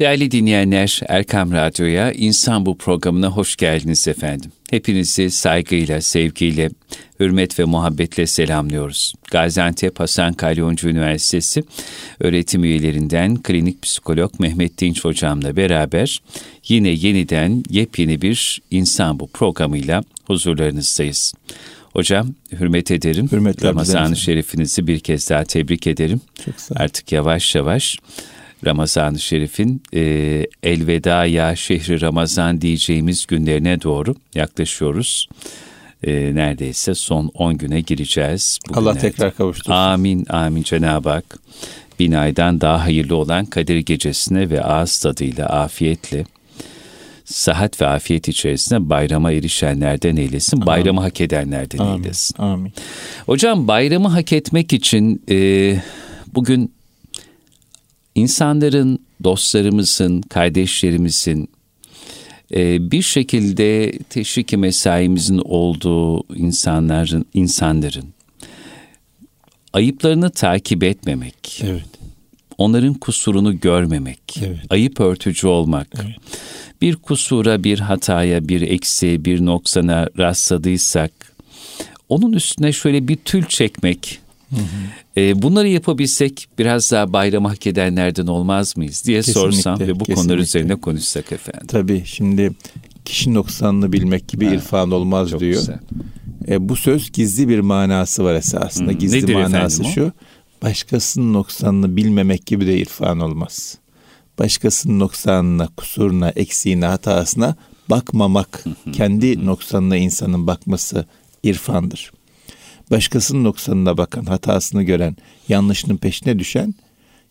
Değerli dinleyenler, Erkam Radyo'ya İnsan Bu programına hoş geldiniz efendim. Hepinizi saygıyla, sevgiyle, hürmet ve muhabbetle selamlıyoruz. Gaziantep Hasan Kalyoncu Üniversitesi öğretim üyelerinden klinik psikolog Mehmet Dinç hocamla beraber yine yeniden yepyeni bir İnsan Bu programıyla huzurlarınızdayız. Hocam hürmet ederim. Hürmetler Ramazan-ı Şerifinizi bir kez daha tebrik ederim. Çok sağ Artık yavaş yavaş Ramazan-ı Şerif'in e, elveda ya şehri Ramazan diyeceğimiz günlerine doğru yaklaşıyoruz. E, neredeyse son 10 güne gireceğiz. Allah bugünlerde. tekrar kavuştursun. Amin, amin Cenab-ı Hak. Bin aydan daha hayırlı olan Kadir Gecesi'ne ve ağız tadıyla, afiyetle, sıhhat ve afiyet içerisinde bayrama erişenlerden eylesin. Bayramı hak edenlerden Amin. eylesin. Amin. Hocam bayramı hak etmek için e, bugün insanların, dostlarımızın, kardeşlerimizin e, bir şekilde teşvik mesaimizin olduğu insanların, insanların ayıplarını takip etmemek, Evet. onların kusurunu görmemek, Evet. ayıp örtücü olmak, Evet. bir kusura, bir hataya, bir eksiğe, bir noksana rastladıysak, onun üstüne şöyle bir tül çekmek, e, bunları yapabilsek biraz daha bayramı hak edenlerden olmaz mıyız diye Kesinlikle, sorsam ve bu konular üzerine konuşsak efendim. Tabii şimdi kişi noksanını bilmek gibi Ha, irfan olmaz Çok diyor. güzel. E, bu söz gizli bir manası var esasında. Hmm, Gizli nedir manası o? şu. Başkasının noksanını bilmemek gibi de irfan olmaz. Başkasının noksanına, kusuruna, eksiğine, hatasına bakmamak, kendi noksanına insanın bakması irfandır. Başkasının noksanına bakan, hatasını gören, yanlışının peşine düşen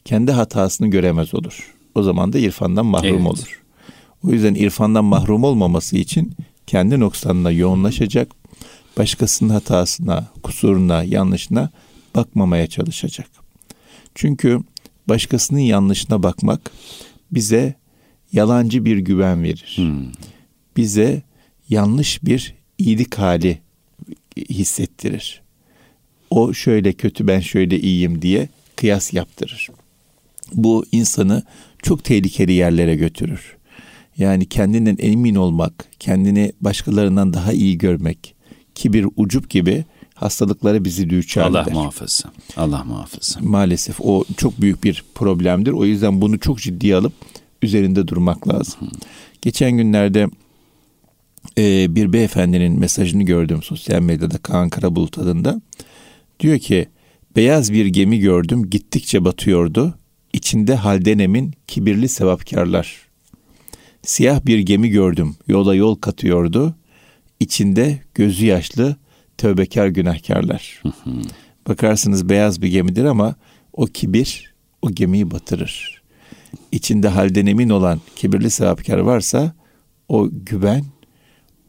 kendi hatasını göremez olur. O zaman da irfandan mahrum Evet. olur. O yüzden irfandan mahrum olmaması için kendi noksanına yoğunlaşacak, başkasının hatasına, kusuruna, yanlışına bakmamaya çalışacak. Çünkü başkasının yanlışına bakmak bize yalancı bir güven verir. Hmm. Bize yanlış bir iyilik hali hissettirir. O şöyle kötü ben şöyle iyiyim diye kıyas yaptırır. Bu insanı çok tehlikeli yerlere götürür. Yani kendinden emin olmak, kendini başkalarından daha iyi görmek, kibir, ucup gibi hastalıklara bizi düçar Allah eder. muhafaza. Allah muhafaza. Maalesef o çok büyük bir problemdir. O yüzden bunu çok ciddiye alıp üzerinde durmak lazım. Geçen günlerde e, bir beyefendinin mesajını gördüm sosyal medyada Kaan Karabulut adında. Diyor ki beyaz bir gemi gördüm gittikçe batıyordu. İçinde haldenemin kibirli sevapkarlar. Siyah bir gemi gördüm yola yol katıyordu. İçinde gözü yaşlı tövbekar günahkarlar. Bakarsınız beyaz bir gemidir ama o kibir o gemiyi batırır. İçinde halden emin olan kibirli sevapkar varsa o güven,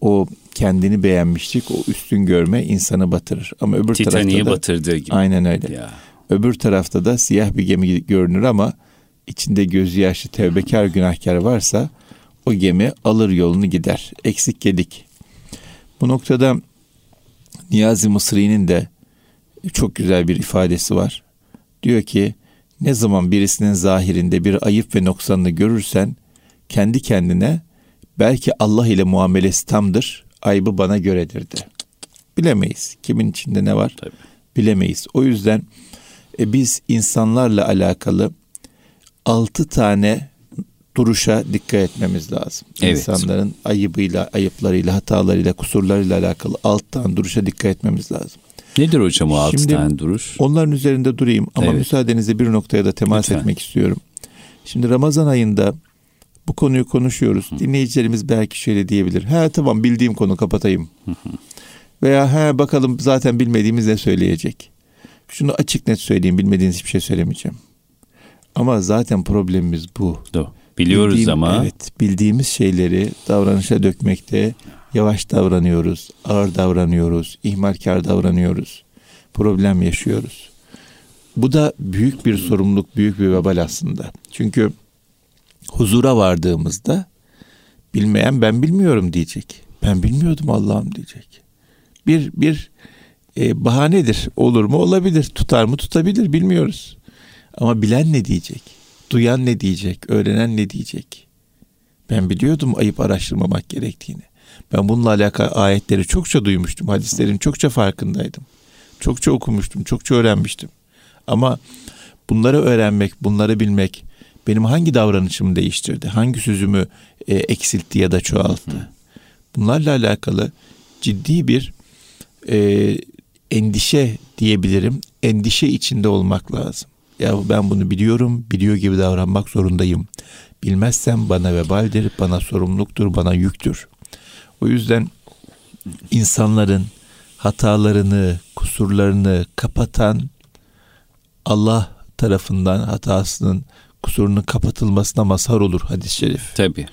o kendini beğenmişlik, o üstün görme insanı batırır. Ama öbür Titanik'i tarafta da batırdığı gibi. aynen öyle. Ya. Öbür tarafta da siyah bir gemi görünür ama içinde gözü yaşlı tevbekar günahkar varsa o gemi alır yolunu gider. Eksik gedik. Bu noktada Niyazi Mısri'nin de çok güzel bir ifadesi var. Diyor ki ne zaman birisinin zahirinde bir ayıp ve noksanını görürsen kendi kendine belki Allah ile muamelesi tamdır, ayıbı bana göredir de. Bilemeyiz. Kimin içinde ne var? Tabii. Bilemeyiz. O yüzden e, biz insanlarla alakalı altı tane duruşa dikkat etmemiz lazım. Evet. İnsanların ayıbıyla, ayıplarıyla, hatalarıyla, kusurlarıyla alakalı altı tane duruşa dikkat etmemiz lazım. Nedir hocam o altı Şimdi- tane duruş? Onların üzerinde durayım ama Evet. müsaadenizle bir noktaya da temas Lütfen. etmek istiyorum. Şimdi Ramazan ayında bu konuyu konuşuyoruz. Dinleyicilerimiz belki şöyle diyebilir. Ha tamam bildiğim konu kapatayım. Veya ha bakalım zaten bilmediğimiz ne söyleyecek. Şunu açık net söyleyeyim bilmediğiniz hiçbir şey söylemeyeceğim. Ama zaten problemimiz bu. Do. Biliyoruz Bildiğim- ama Evet bildiğimiz şeyleri davranışa dökmekte yavaş davranıyoruz, ağır davranıyoruz, ihmalkar davranıyoruz. Problem yaşıyoruz. Bu da büyük bir sorumluluk, büyük bir vebal aslında. Çünkü huzura vardığımızda bilmeyen ben bilmiyorum diyecek. Ben bilmiyordum Allah'ım diyecek. Bir bir e, bahanedir. Olur mu? Olabilir. Tutar mı? Tutabilir. Bilmiyoruz. Ama bilen ne diyecek? duyan ne diyecek, öğrenen ne diyecek? Ben biliyordum ayıp araştırmamak gerektiğini. Ben bununla alakalı ayetleri çokça duymuştum. Hadislerin çokça farkındaydım. Çokça okumuştum, çokça öğrenmiştim. Ama bunları öğrenmek, bunları bilmek benim hangi davranışımı değiştirdi? Hangi sözümü e, eksiltti ya da çoğalttı? Bunlarla alakalı ciddi bir e, endişe diyebilirim. Endişe içinde olmak lazım. Ya ben bunu biliyorum, biliyor gibi davranmak zorundayım. Bilmezsem bana vebaldir, bana sorumluluktur, bana yüktür. O yüzden insanların hatalarını, kusurlarını kapatan Allah tarafından hatasının kusurunun kapatılmasına mazhar olur hadis-i şerif. Tabii.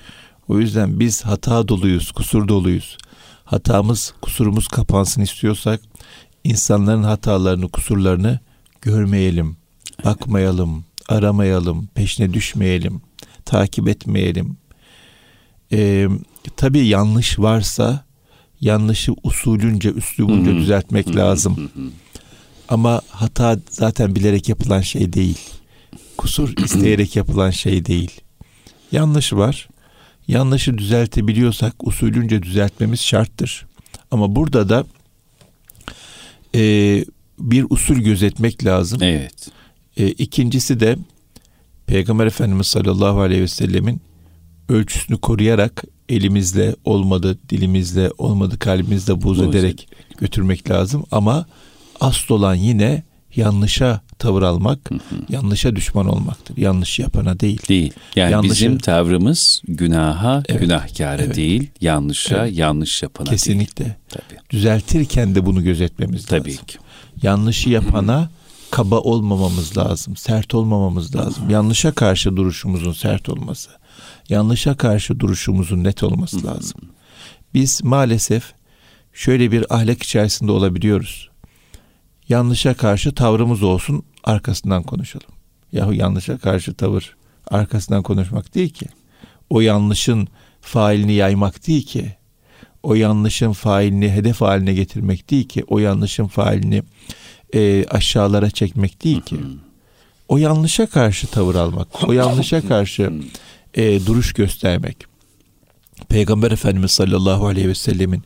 O yüzden biz hata doluyuz, kusur doluyuz. Hatamız, kusurumuz kapansın istiyorsak insanların hatalarını, kusurlarını görmeyelim, bakmayalım, aramayalım, peşine düşmeyelim, takip etmeyelim. Ee, tabii yanlış varsa yanlışı usulünce, üslubunca düzeltmek lazım. Ama hata zaten bilerek yapılan şey değil. Kusur isteyerek yapılan şey değil. Yanlış var. Yanlışı düzeltebiliyorsak usulünce düzeltmemiz şarttır. Ama burada da e, bir usul gözetmek lazım. Evet. E, ikincisi de Peygamber Efendimiz sallallahu aleyhi ve sellemin ölçüsünü koruyarak elimizle olmadı, dilimizle olmadı, kalbimizle buz ederek götürmek lazım. Ama asıl olan yine yanlışa tavır almak, hı hı. yanlışa düşman olmaktır. Yanlış yapana değil. Değil. Yani Yanlışı, bizim tavrımız günaha, evet, günahkara evet. değil, yanlışa, evet. yanlış yapana Kesinlikle. değil. Kesinlikle. Tabii. Düzeltirken de bunu gözetmemiz Tabii lazım. ki. Yanlışı yapana hı kaba olmamamız lazım, sert olmamamız lazım. Yanlışa karşı duruşumuzun sert olması, yanlışa karşı duruşumuzun net olması lazım. Biz maalesef şöyle bir ahlak içerisinde olabiliyoruz. Yanlışa karşı tavrımız olsun, arkasından konuşalım. Yahu yanlışa karşı tavır arkasından konuşmak değil ki. O yanlışın failini yaymak değil ki. O yanlışın failini hedef haline getirmek değil ki. O yanlışın failini e, aşağılara çekmek değil ki. O yanlışa karşı tavır almak, o yanlışa karşı e, duruş göstermek. Peygamber Efendimiz sallallahu aleyhi ve sellemin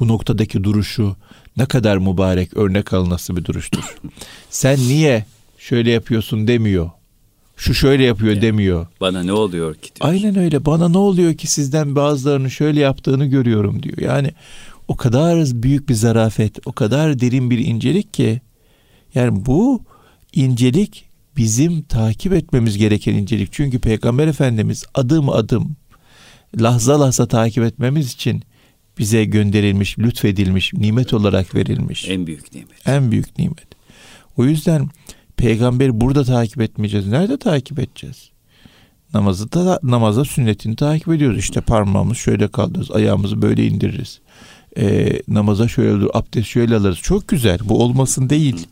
bu noktadaki duruşu ne kadar mübarek örnek alınası bir duruştur. Sen niye şöyle yapıyorsun demiyor. Şu şöyle yapıyor yani, demiyor. Bana ne oluyor ki diyor. Aynen öyle. Bana ne oluyor ki sizden bazılarının şöyle yaptığını görüyorum diyor. Yani o kadar büyük bir zarafet, o kadar derin bir incelik ki yani bu incelik bizim takip etmemiz gereken incelik. Çünkü Peygamber Efendimiz adım adım lahza lahza takip etmemiz için bize gönderilmiş, lütfedilmiş, nimet olarak verilmiş. En büyük nimet. En büyük nimet. O yüzden peygamberi burada takip etmeyeceğiz. Nerede takip edeceğiz? Namazı da namazda sünnetini takip ediyoruz. İşte parmağımız şöyle kaldırırız, ayağımızı böyle indiririz. Ee, namaza şöyle olur, abdest şöyle alırız. Çok güzel. Bu olmasın değil.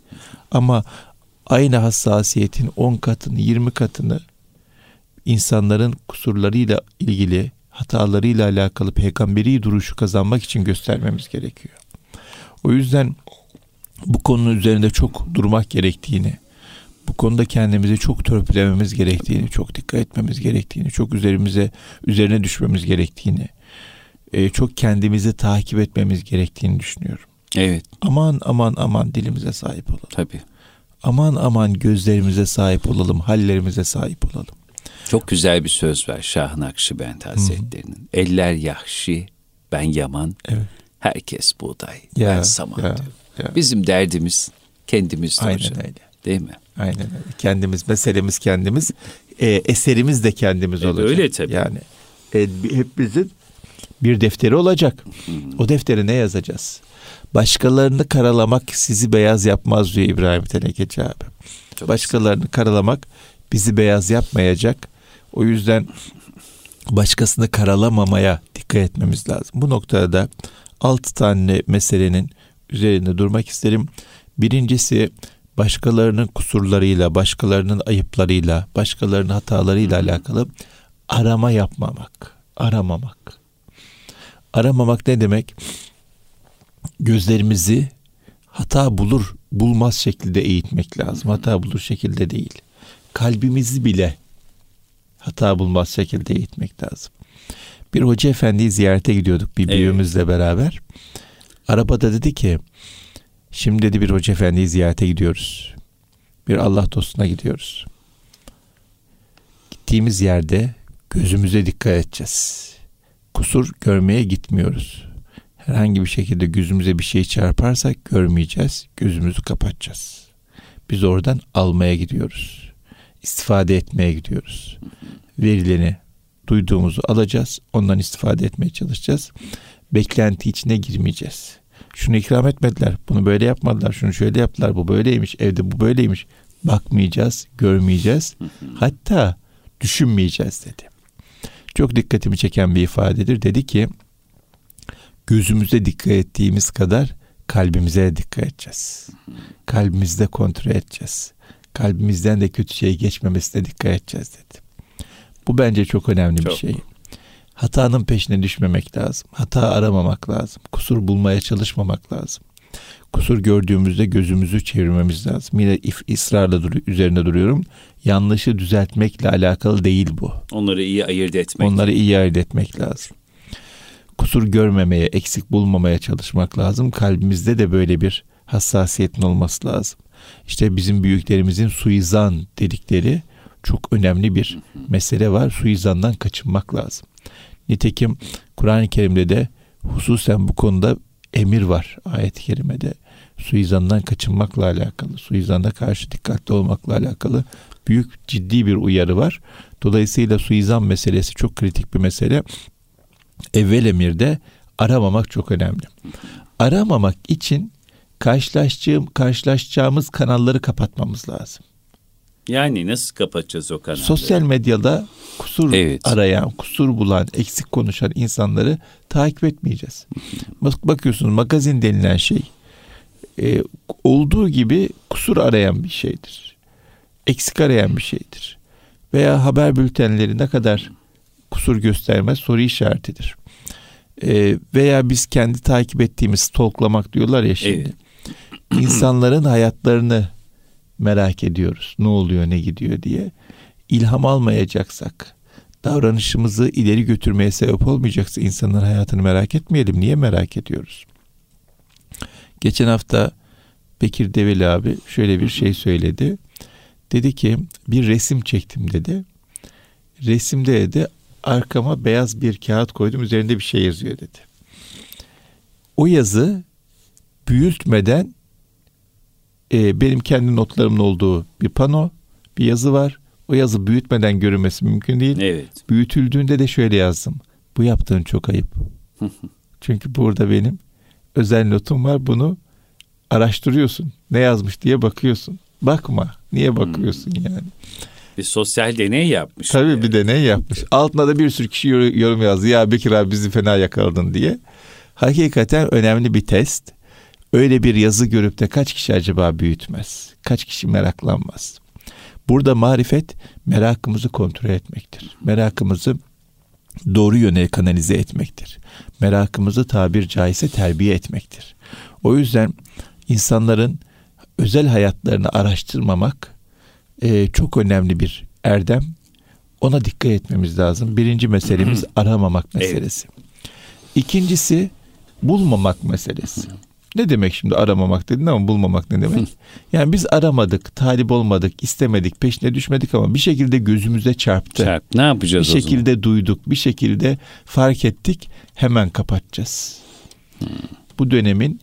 Ama aynı hassasiyetin 10 katını 20 katını insanların kusurlarıyla ilgili hatalarıyla alakalı peygamberi duruşu kazanmak için göstermemiz gerekiyor. O yüzden bu konunun üzerinde çok durmak gerektiğini, bu konuda kendimizi çok törpülememiz gerektiğini, çok dikkat etmemiz gerektiğini, çok üzerimize üzerine düşmemiz gerektiğini, e, çok kendimizi takip etmemiz gerektiğini düşünüyorum. Evet. Aman aman aman dilimize sahip olalım. Tabii. Aman aman gözlerimize sahip olalım, hallerimize sahip olalım. Çok güzel bir söz var Şah Nakşibend Hazretleri'nin. Eller yahşi, ben yaman, evet. herkes buğday, ya, ben saman ya, diyor. Ya. Bizim derdimiz kendimiz Aynen hocam. öyle. Değil mi? Aynen öyle. Kendimiz, meselemiz kendimiz, e, eserimiz de kendimiz evet, olacak. Öyle tabii. Yani e, hepimizin bir defteri olacak. O deftere ne yazacağız? Başkalarını karalamak sizi beyaz yapmaz diyor İbrahim Tenekeci abi. Çok Başkalarını güzel. karalamak bizi beyaz yapmayacak. O yüzden başkasını karalamamaya dikkat etmemiz lazım. Bu noktada da altı tane meselenin üzerinde durmak isterim. Birincisi başkalarının kusurlarıyla, başkalarının ayıplarıyla, başkalarının hatalarıyla alakalı arama yapmamak, aramamak. Aramamak ne demek? Gözlerimizi hata bulur, bulmaz şekilde eğitmek lazım. Hata bulur şekilde değil. Kalbimizi bile hata bulmaz şekilde eğitmek lazım. Bir hoca efendiyi ziyarete gidiyorduk bir büyüğümüzle beraber. Arabada dedi ki şimdi dedi bir hoca efendiyi ziyarete gidiyoruz. Bir Allah dostuna gidiyoruz. Gittiğimiz yerde gözümüze dikkat edeceğiz. Kusur görmeye gitmiyoruz. Herhangi bir şekilde gözümüze bir şey çarparsak görmeyeceğiz. Gözümüzü kapatacağız. Biz oradan almaya gidiyoruz. İstifade etmeye gidiyoruz. Verilerini duyduğumuzu alacağız. Ondan istifade etmeye çalışacağız. Beklenti içine girmeyeceğiz. Şunu ikram etmediler. Bunu böyle yapmadılar. Şunu şöyle yaptılar. Bu böyleymiş. Evde bu böyleymiş. Bakmayacağız, görmeyeceğiz. Hatta düşünmeyeceğiz dedi. Çok dikkatimi çeken bir ifadedir. Dedi ki gözümüze dikkat ettiğimiz kadar kalbimize dikkat edeceğiz. Kalbimizde kontrol edeceğiz. Kalbimizden de kötü şey geçmemesine dikkat edeceğiz dedi. Bu bence çok önemli çok. bir şey. Hatanın peşine düşmemek lazım. Hata aramamak lazım. Kusur bulmaya çalışmamak lazım. Kusur gördüğümüzde gözümüzü çevirmemiz lazım. Yine ısrarla dur üzerinde duruyorum. Yanlışı düzeltmekle alakalı değil bu. Onları iyi ayırt etmek. Onları iyi ayırt etmek lazım. Kusur görmemeye, eksik bulmamaya çalışmak lazım. Kalbimizde de böyle bir hassasiyetin olması lazım. İşte bizim büyüklerimizin suizan dedikleri çok önemli bir mesele var. Suizandan kaçınmak lazım. Nitekim Kur'an-ı Kerim'de de hususen bu konuda emir var ayet-i kerimede. Suizandan kaçınmakla alakalı, suizanda karşı dikkatli olmakla alakalı büyük ciddi bir uyarı var. Dolayısıyla suizan meselesi çok kritik bir mesele. Evvel emirde aramamak çok önemli. Aramamak için karşılaşacağım, karşılaşacağımız kanalları kapatmamız lazım. Yani nasıl kapatacağız o kanalları? Sosyal medyada kusur evet. arayan, kusur bulan, eksik konuşan insanları takip etmeyeceğiz. Bakıyorsunuz magazin denilen şey e, olduğu gibi kusur arayan bir şeydir. Eksik arayan bir şeydir. Veya haber bültenleri ne kadar kusur göstermez soru işaretidir. E, veya biz kendi takip ettiğimiz stalklamak diyorlar ya şimdi. Evet. İnsanların hayatlarını merak ediyoruz. Ne oluyor, ne gidiyor diye. İlham almayacaksak, davranışımızı ileri götürmeye sebep olmayacaksa insanların hayatını merak etmeyelim. Niye merak ediyoruz? Geçen hafta Bekir Develi abi şöyle bir şey söyledi. Dedi ki bir resim çektim dedi. Resimde dedi arkama beyaz bir kağıt koydum üzerinde bir şey yazıyor dedi. O yazı büyütmeden e, benim kendi notlarımın olduğu bir pano, bir yazı var. O yazı büyütmeden görünmesi mümkün değil. Evet. Büyütüldüğünde de şöyle yazdım. Bu yaptığın çok ayıp. Çünkü burada benim özel notum var. Bunu araştırıyorsun. Ne yazmış diye bakıyorsun. Bakma. Niye bakıyorsun hmm. yani? Bir sosyal deney yapmış. Tabii yani. bir deney yapmış. Altına da bir sürü kişi yorum yazdı. Ya Bekir abi bizi fena yakaladın diye. Hakikaten önemli bir test. Öyle bir yazı görüp de kaç kişi acaba büyütmez? Kaç kişi meraklanmaz? Burada marifet merakımızı kontrol etmektir. Merakımızı doğru yöne kanalize etmektir. Merakımızı tabir caizse terbiye etmektir. O yüzden insanların özel hayatlarını araştırmamak e, çok önemli bir erdem. Ona dikkat etmemiz lazım. Birinci meselemiz aramamak meselesi. İkincisi bulmamak meselesi. Ne demek şimdi aramamak dedin ama bulmamak ne demek? yani biz aramadık, talip olmadık, istemedik, peşine düşmedik ama bir şekilde gözümüze çarptı. Çarp. Ne yapacağız Bir şekilde zaman? duyduk, bir şekilde fark ettik. Hemen kapatacağız. Hmm. Bu dönemin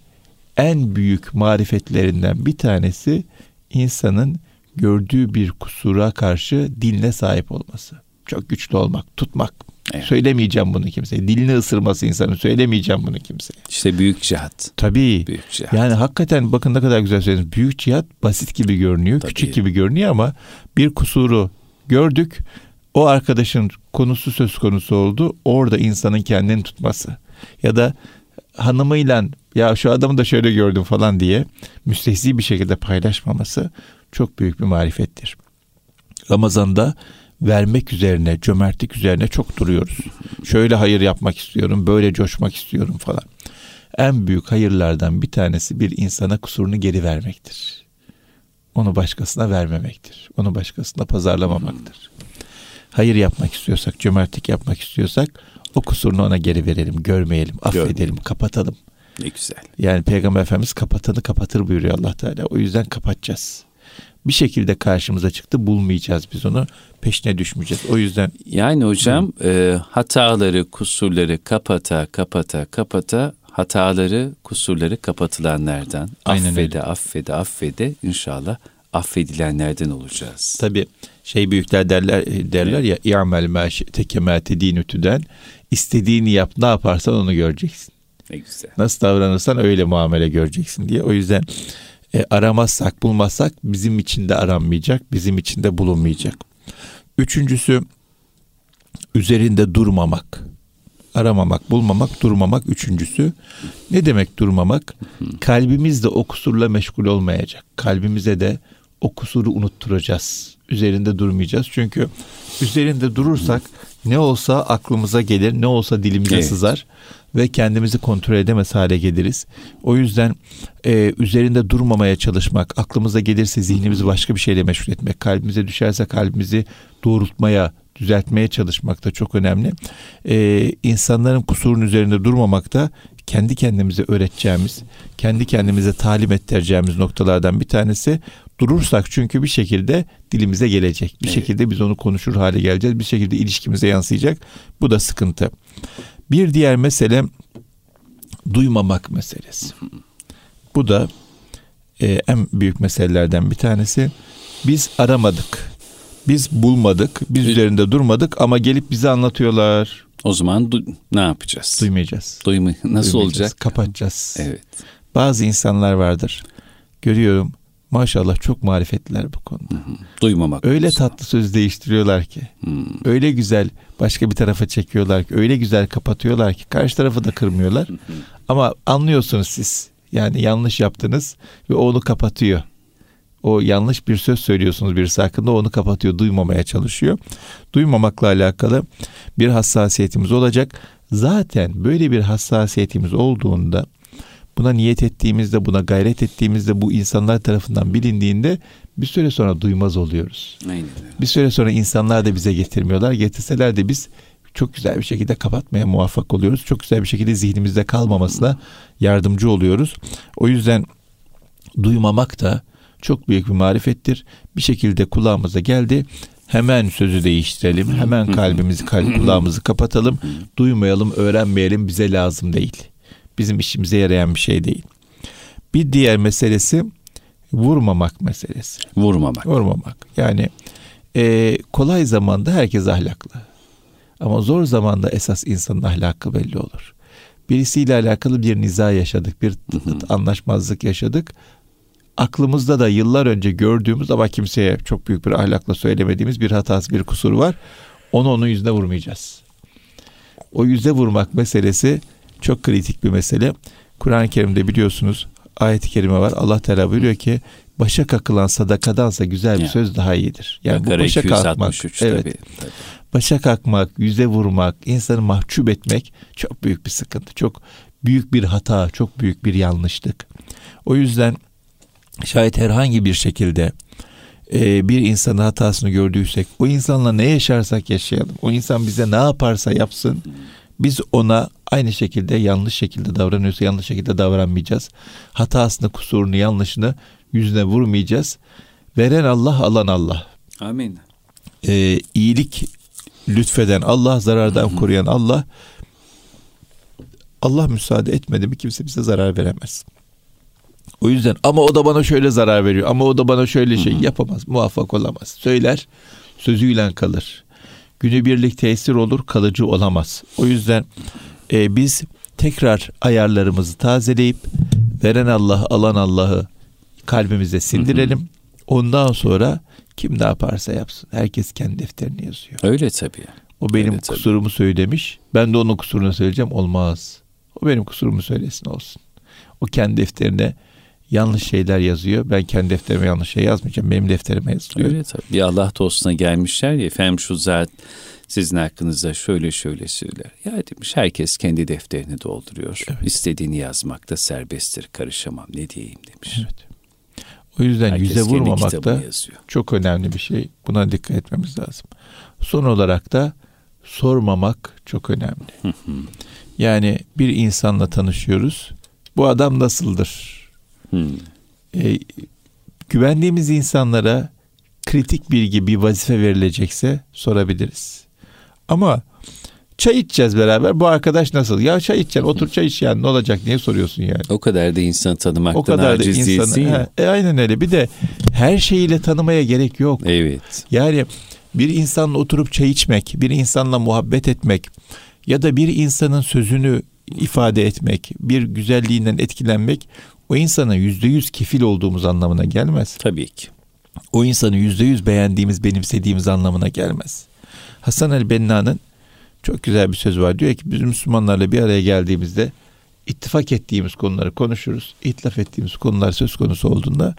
en büyük marifetlerinden bir tanesi insanın gördüğü bir kusura karşı diline sahip olması. Çok güçlü olmak, tutmak. Evet. Söylemeyeceğim bunu kimseye. Dilini ısırması insanın söylemeyeceğim bunu kimseye. İşte büyük cihat. Tabii. Büyük cihat. Yani hakikaten bakın ne kadar güzel söylediniz. Büyük cihat basit gibi görünüyor, Tabii. küçük gibi görünüyor ama bir kusuru gördük. O arkadaşın konusu söz konusu oldu. Orada insanın kendini tutması. Ya da hanımıyla ya şu adamı da şöyle gördüm falan diye müstehzi bir şekilde paylaşmaması çok büyük bir marifettir. Ramazan'da vermek üzerine, cömertlik üzerine çok duruyoruz. Şöyle hayır yapmak istiyorum, böyle coşmak istiyorum falan. En büyük hayırlardan bir tanesi bir insana kusurunu geri vermektir. Onu başkasına vermemektir. Onu başkasına pazarlamamaktır. hayır yapmak istiyorsak, cömertlik yapmak istiyorsak o kusurunu ona geri verelim, görmeyelim, affedelim, Görmeyelim. kapatalım. Ne güzel. Yani Peygamber Efendimiz kapatanı kapatır buyuruyor Allah Teala. O yüzden kapatacağız. Bir şekilde karşımıza çıktı bulmayacağız biz onu. Peşine düşmeyeceğiz. O yüzden Yani hocam e, hataları, kusurları kapata, kapata, kapata hataları, kusurları kapatılanlardan Aynen affede, öyle. affede, affede inşallah affedilenlerden olacağız. tabi şey büyükler derler derler ya i'mel ma şi'te kema tedinütüden istediğini yap ne yaparsan onu göreceksin. Ne güzel. Nasıl davranırsan öyle muamele göreceksin diye. O yüzden e, aramazsak bulmazsak bizim için de aranmayacak, bizim için de bulunmayacak. Üçüncüsü üzerinde durmamak. Aramamak, bulmamak, durmamak üçüncüsü. Ne demek durmamak? Kalbimiz de o kusurla meşgul olmayacak. Kalbimize de o kusuru unutturacağız. Üzerinde durmayacağız. Çünkü üzerinde durursak ne olsa aklımıza gelir, ne olsa dilimize Evet. sızar ve kendimizi kontrol edemez hale geliriz. O yüzden e, üzerinde durmamaya çalışmak, aklımıza gelirse zihnimizi başka bir şeyle meşgul etmek, kalbimize düşerse kalbimizi doğrultmaya, düzeltmeye çalışmak da çok önemli. E, insanların kusurun üzerinde durmamak da kendi kendimize öğreteceğimiz, kendi kendimize talim ettireceğimiz noktalardan bir tanesi. Durursak çünkü bir şekilde dilimize gelecek. Bir Evet. şekilde biz onu konuşur hale geleceğiz. Bir şekilde ilişkimize yansıyacak. Bu da sıkıntı. Bir diğer mesele duymamak meselesi. Bu da e, en büyük meselelerden bir tanesi. Biz aramadık. Biz bulmadık. Biz Evet. üzerinde durmadık ama gelip bize anlatıyorlar. O zaman du- ne yapacağız? Duymayacağız. Duyma nasıl Duymayacağız. olacak? Kapatacağız. Evet. Bazı insanlar vardır. Görüyorum. Maşallah çok marifetliler bu konuda. Duymamak. Öyle diyorsun. tatlı söz değiştiriyorlar ki. Hmm. Öyle güzel başka bir tarafa çekiyorlar ki. Öyle güzel kapatıyorlar ki. Karşı tarafı da kırmıyorlar. Ama anlıyorsunuz siz. Yani yanlış yaptınız ve onu kapatıyor. O yanlış bir söz söylüyorsunuz birisi hakkında onu kapatıyor. Duymamaya çalışıyor. Duymamakla alakalı bir hassasiyetimiz olacak. Zaten böyle bir hassasiyetimiz olduğunda buna niyet ettiğimizde, buna gayret ettiğimizde bu insanlar tarafından bilindiğinde bir süre sonra duymaz oluyoruz. Aynen. Bir süre sonra insanlar da bize getirmiyorlar. Getirseler de biz çok güzel bir şekilde kapatmaya muvaffak oluyoruz. Çok güzel bir şekilde zihnimizde kalmamasına yardımcı oluyoruz. O yüzden duymamak da çok büyük bir marifettir. Bir şekilde kulağımıza geldi. Hemen sözü değiştirelim. Hemen kalbimizi, kalp kulağımızı kapatalım. Duymayalım, öğrenmeyelim. Bize lazım değil. Bizim işimize yarayan bir şey değil. Bir diğer meselesi vurmamak meselesi. Vurmamak. Vurmamak. Yani e, kolay zamanda herkes ahlaklı. Ama zor zamanda esas insanın ahlakı belli olur. Birisiyle alakalı bir niza yaşadık, bir anlaşmazlık yaşadık. Aklımızda da yıllar önce gördüğümüz ama kimseye çok büyük bir ahlakla söylemediğimiz bir hatası, bir kusur var. Onu onun yüzüne vurmayacağız. O yüze vurmak meselesi çok kritik bir mesele. Kur'an-ı Kerim'de biliyorsunuz ayet-i kerime var. Allah Teala buyuruyor ki başa kakılan sadakadansa güzel bir Ya. söz daha iyidir. Yani bu Bakara başa kalkmak, 263 evet, tabii. tabii. başa kalkmak, yüze vurmak, insanı mahcup etmek çok büyük bir sıkıntı. Çok büyük bir hata, çok büyük bir yanlışlık. O yüzden şayet herhangi bir şekilde e, bir insanın hatasını gördüysek, o insanla ne yaşarsak yaşayalım, o insan bize ne yaparsa yapsın, biz ona aynı şekilde yanlış şekilde davranıyorsa yanlış şekilde davranmayacağız. Hatasını, kusurunu, yanlışını yüzüne vurmayacağız. Veren Allah, alan Allah Amin. e, iyilik lütfeden Allah, zarardan koruyan Allah. Allah müsaade etmedi mi kimse bize zarar veremez. O yüzden ama o da bana şöyle zarar veriyor ama o da bana şöyle şey yapamaz, muvaffak olamaz. Söyler, sözüyle kalır. Günübirlik tesir olur, kalıcı olamaz. O yüzden e, biz tekrar ayarlarımızı tazeleyip veren Allah, alan Allah'ı kalbimize sindirelim. Ondan sonra kim ne yaparsa yapsın. Herkes kendi defterini yazıyor. Öyle tabii. O benim Öyle tabii. kusurumu söylemiş. Ben de onun kusurunu söyleyeceğim. Olmaz. O benim kusurumu söylesin olsun. O kendi defterine yanlış şeyler yazıyor. Ben kendi defterime yanlış şey yazmayacağım. Benim defterime yazılıyor. Öyle tabii. Bir Allah dostuna gelmişler ya efendim şu zat sizin hakkınızda şöyle şöyle söyler. Ya demiş herkes kendi defterini dolduruyor. Evet. İstediğini yazmakta serbesttir. Karışamam ne diyeyim demiş. Evet. O yüzden Herkes yüze vurmamak da çok önemli bir şey. Buna dikkat etmemiz lazım. Son olarak da sormamak çok önemli. yani bir insanla tanışıyoruz. Bu adam nasıldır? E, güvendiğimiz insanlara kritik bilgi bir vazife verilecekse sorabiliriz. Ama çay içeceğiz beraber. Bu arkadaş nasıl? Ya çay içeceksin. Otur çay iç yani. Ne olacak? Niye soruyorsun yani? O kadar da insan tanımaktan o kadar da insanı, ya. He, e, aynen öyle. Bir de her şeyiyle tanımaya gerek yok. Evet. Yani bir insanla oturup çay içmek, bir insanla muhabbet etmek ya da bir insanın sözünü ifade etmek, bir güzelliğinden etkilenmek o insana yüzde yüz kefil olduğumuz anlamına gelmez. Tabii ki. O insanı yüzde yüz beğendiğimiz, benimsediğimiz anlamına gelmez. Hasan Ali Benna'nın çok güzel bir söz var. Diyor ki biz Müslümanlarla bir araya geldiğimizde ittifak ettiğimiz konuları konuşuruz. İtlaf ettiğimiz konular söz konusu olduğunda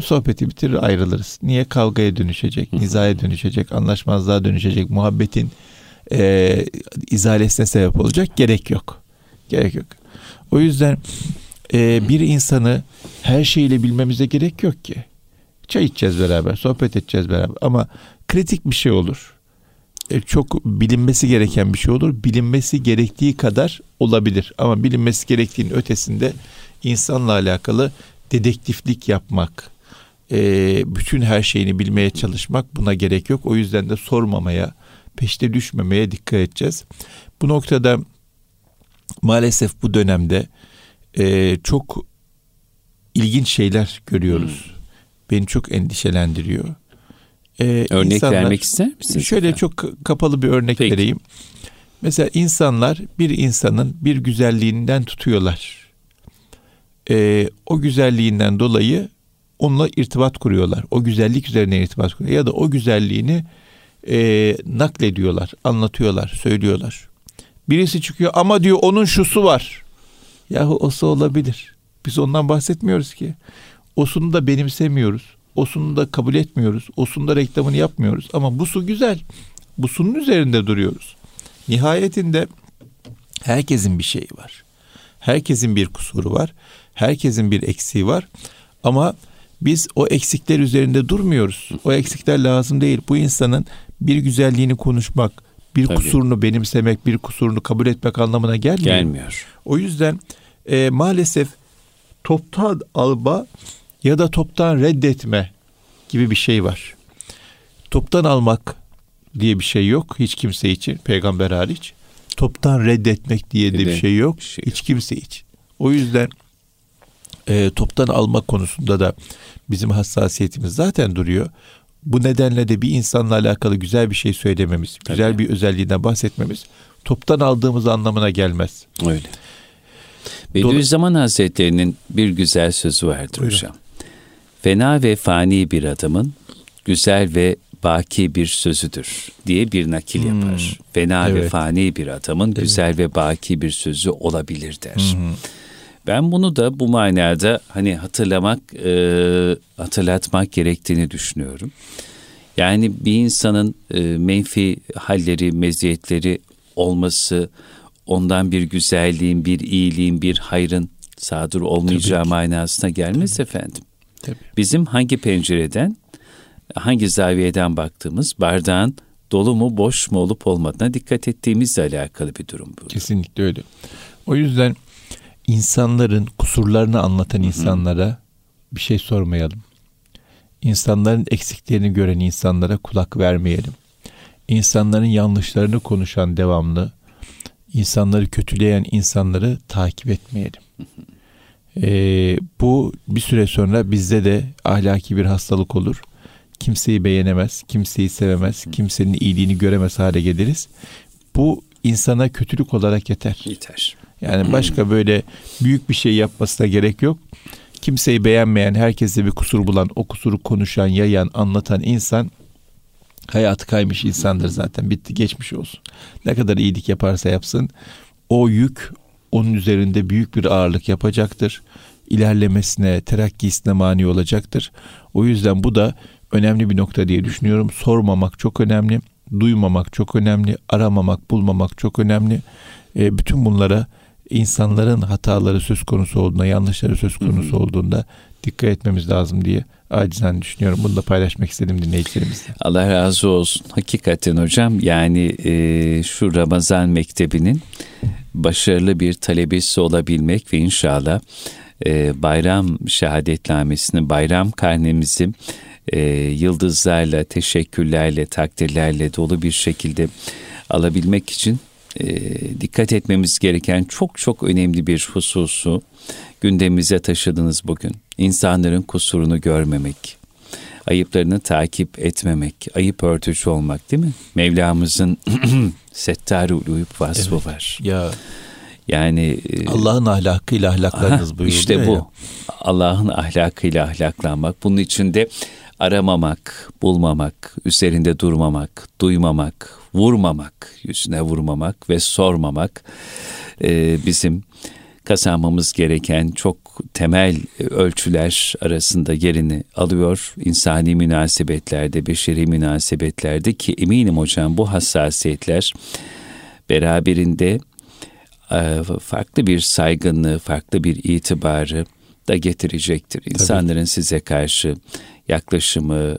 sohbeti bitirir ayrılırız. Niye kavgaya dönüşecek, nizaya dönüşecek, anlaşmazlığa dönüşecek, muhabbetin e, izalesine sebep olacak gerek yok. Gerek yok. O yüzden e, bir insanı her şeyle bilmemize gerek yok ki. Çay içeceğiz beraber, sohbet edeceğiz beraber ama kritik bir şey olur. E, çok bilinmesi gereken bir şey olur. Bilinmesi gerektiği kadar olabilir ama bilinmesi gerektiğinin ötesinde insanla alakalı dedektiflik yapmak, e, bütün her şeyini bilmeye çalışmak buna gerek yok. O yüzden de sormamaya, peşte düşmemeye dikkat edeceğiz. Bu noktada maalesef bu dönemde e, çok ilginç şeyler görüyoruz. Hmm. Beni çok endişelendiriyor. Ee, örnek insanlar, vermek ister misin? Şöyle efendim? çok kapalı bir örnek Peki. vereyim. Mesela insanlar bir insanın bir güzelliğinden tutuyorlar. Ee, o güzelliğinden dolayı onunla irtibat kuruyorlar. O güzellik üzerine irtibat kuruyorlar. Ya da o güzelliğini e, naklediyorlar, anlatıyorlar, söylüyorlar. Birisi çıkıyor ama diyor onun şusu var. Yahu osu olabilir. Biz ondan bahsetmiyoruz ki. Osunu da benimsemiyoruz. Osunu da kabul etmiyoruz. Osunu da reklamını yapmıyoruz. Ama bu su güzel. Bu sunun üzerinde duruyoruz. Nihayetinde herkesin bir şeyi var. Herkesin bir kusuru var. Herkesin bir eksiği var. Ama biz o eksikler üzerinde durmuyoruz. O eksikler lazım değil. Bu insanın bir güzelliğini konuşmak, bir Tabii. kusurunu benimsemek, bir kusurunu kabul etmek anlamına gelmiyor. Gelmiyor. O yüzden e, maalesef toptan alma ya da toptan reddetme gibi bir şey var. Toptan almak diye bir şey yok hiç kimse için peygamber hariç. Toptan reddetmek diye de bir şey yok şey hiç kimse için. O yüzden e, toptan alma konusunda da bizim hassasiyetimiz zaten duruyor. Bu nedenle de bir insanla alakalı güzel bir şey söylememiz, Tabii. güzel bir özelliğinden bahsetmemiz toptan aldığımız anlamına gelmez. Öyle. Bediüzzaman Hazretleri'nin bir güzel sözü vardır Buyurun. hocam. Fena ve fani bir adamın güzel ve baki bir sözüdür diye bir nakil hmm. yapar. Fena evet. ve fani bir adamın evet. güzel ve baki bir sözü olabilir der. Hmm. Ben bunu da bu manada hani hatırlamak, e, hatırlatmak gerektiğini düşünüyorum. Yani bir insanın e, menfi halleri, meziyetleri olması, ondan bir güzelliğin, bir iyiliğin, bir hayrın sadır olmayacağı Tabii manasına gelmez Tabii. efendim. Tabii. Bizim hangi pencereden, hangi zaviyeden baktığımız bardağın dolu mu boş mu olup olmadığına dikkat ettiğimizle alakalı bir durum bu. Kesinlikle öyle. O yüzden insanların kusurlarını anlatan Hı-hı. insanlara bir şey sormayalım. İnsanların eksiklerini gören insanlara kulak vermeyelim. İnsanların yanlışlarını konuşan devamlı, insanları kötüleyen insanları takip etmeyelim. Ee, bu bir süre sonra bizde de ahlaki bir hastalık olur. Kimseyi beğenemez, kimseyi sevemez, kimsenin iyiliğini göremez hale geliriz. Bu insana kötülük olarak yeter. Yeter. Yani başka böyle büyük bir şey yapmasına gerek yok. Kimseyi beğenmeyen, herkese bir kusur bulan, o kusuru konuşan, yayan, anlatan insan hayatı kaymış insandır zaten. Bitti geçmiş olsun. Ne kadar iyilik yaparsa yapsın o yük onun üzerinde büyük bir ağırlık yapacaktır. İlerlemesine, terakkisine mani olacaktır. O yüzden bu da önemli bir nokta diye düşünüyorum. Sormamak çok önemli, duymamak çok önemli, aramamak, bulmamak çok önemli. E, bütün bunlara insanların hataları söz konusu olduğunda, yanlışları söz konusu olduğunda dikkat etmemiz lazım diye acizane düşünüyorum. Bunu da paylaşmak istedim dinleyicilerimizle. Allah razı olsun. Hakikaten hocam yani e, şu Ramazan Mektebi'nin başarılı bir talebesi olabilmek ve inşallah e, bayram şehadetnamesini, bayram karnemizi e, yıldızlarla, teşekkürlerle, takdirlerle dolu bir şekilde alabilmek için e, dikkat etmemiz gereken çok çok önemli bir hususu gündemimize taşıdınız bugün. İnsanların kusurunu görmemek, ayıplarını takip etmemek, ayıp örtücü olmak değil mi? Mevlamızın settar-ı uyup vasfı evet. var. Ya yani e, Allah'ın ahlakıyla ahlaklarınız buyurdu. İşte bu. Allah'ın ahlakıyla ahlaklanmak. Bunun içinde aramamak, bulmamak, üzerinde durmamak, duymamak, vurmamak, yüzüne vurmamak ve sormamak e, bizim kazanmamız gereken çok temel ölçüler arasında yerini alıyor. İnsani münasebetlerde, beşeri münasebetlerde ki eminim hocam bu hassasiyetler beraberinde e, farklı bir saygınlığı, farklı bir itibarı da getirecektir. İnsanların Tabii. size karşı yaklaşımı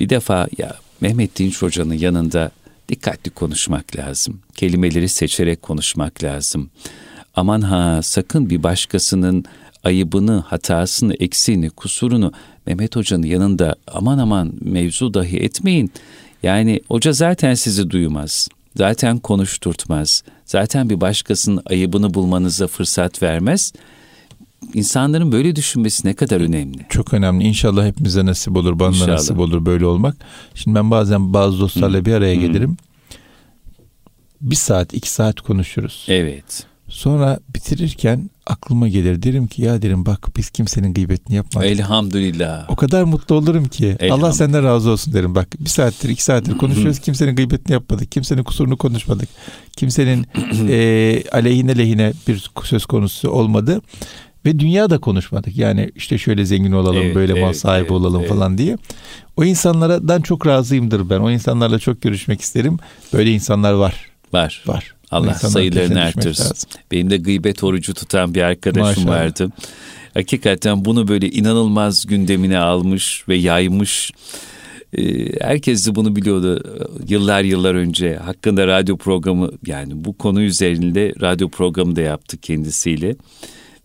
bir defa ya Mehmet Dinç Hoca'nın yanında dikkatli konuşmak lazım. Kelimeleri seçerek konuşmak lazım. Aman ha sakın bir başkasının ayıbını, hatasını, eksiğini, kusurunu Mehmet Hoca'nın yanında aman aman mevzu dahi etmeyin. Yani hoca zaten sizi duymaz. Zaten konuşturtmaz. Zaten bir başkasının ayıbını bulmanıza fırsat vermez. İnsanların böyle düşünmesi ne kadar önemli. Çok önemli. İnşallah hepimize nasip olur, bana İnşallah. nasip olur böyle olmak. Şimdi ben bazen bazı dostlarla Hı. bir araya Hı. gelirim. Bir saat, iki saat konuşuruz. Evet. Sonra bitirirken aklıma gelir derim ki ya derim bak biz kimsenin gıybetini yapmadık. Elhamdülillah. O kadar mutlu olurum ki Allah senden razı olsun derim bak bir saattir iki saattir konuşuyoruz kimsenin gıybetini yapmadık. Kimsenin kusurunu konuşmadık. Kimsenin e, aleyhine lehine bir söz konusu olmadı. Ve dünya da konuşmadık. Yani işte şöyle zengin olalım, evet, böyle evet, mal sahibi evet, olalım evet. falan diye. O insanlardan çok razıyımdır ben. O insanlarla çok görüşmek isterim. Böyle insanlar var. Var. Var. Allah sayılarını artırsın. Benim de gıybet orucu tutan bir arkadaşım Maşallah. vardı. Hakikaten bunu böyle inanılmaz gündemine almış ve yaymış. Ee, herkes de bunu biliyordu yıllar yıllar önce. Hakkında radyo programı yani bu konu üzerinde radyo programı da yaptık kendisiyle.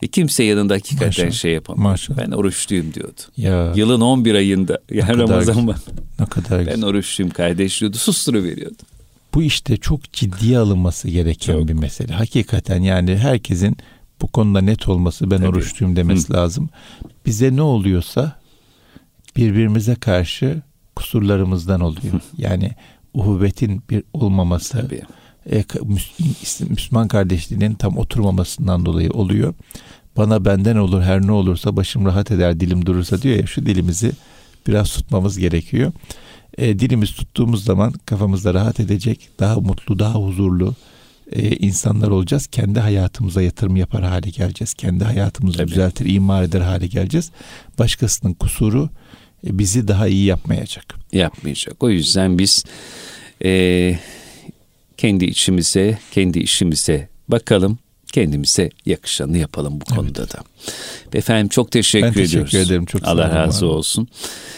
Ve kimse yanında hakikaten Maşallah. şey yapamıyor. Maşallah. Ben oruçluyum diyordu. Ya. Yılın 11 ayında yani Ramazan var. Ne kadar güzel. Ben oruçluyum kardeş diyordu. Susturuveriyordu bu işte çok ciddiye alınması gereken çok. bir mesele. Hakikaten yani herkesin bu konuda net olması ben Tabii. oruçluyum demesi Hı. lazım. Bize ne oluyorsa birbirimize karşı kusurlarımızdan oluyor. Yani uhubbetin bir olmaması, Tabii. E, Müslüman kardeşliğinin tam oturmamasından dolayı oluyor. Bana benden olur her ne olursa başım rahat eder dilim durursa diyor ya şu dilimizi biraz tutmamız gerekiyor e, dilimiz tuttuğumuz zaman kafamızda rahat edecek, daha mutlu, daha huzurlu e, insanlar olacağız. Kendi hayatımıza yatırım yapar hale geleceğiz. Kendi hayatımızı Tabii. düzeltir, imar eder hale geleceğiz. Başkasının kusuru e, bizi daha iyi yapmayacak. Yapmayacak. O yüzden biz e, kendi içimize, kendi işimize bakalım kendimize yakışanı yapalım bu evet. konuda da. Efendim çok teşekkür ben ediyoruz. teşekkür ederim. Çok Allah razı olsun.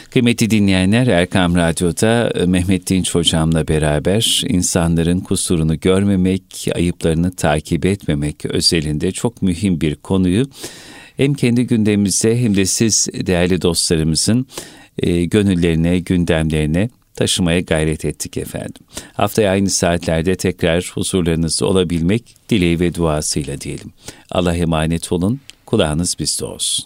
Kıymetli dinleyenler Erkam Radyo'da e, Mehmet Dinç hocamla beraber insanların kusurunu görmemek, ayıplarını takip etmemek özelinde çok mühim bir konuyu hem kendi gündemimize hem de siz değerli dostlarımızın e, gönüllerine, gündemlerine taşımaya gayret ettik efendim. Haftaya aynı saatlerde tekrar huzurlarınızda olabilmek dileği ve duasıyla diyelim. Allah emanet olun, kulağınız bizde olsun.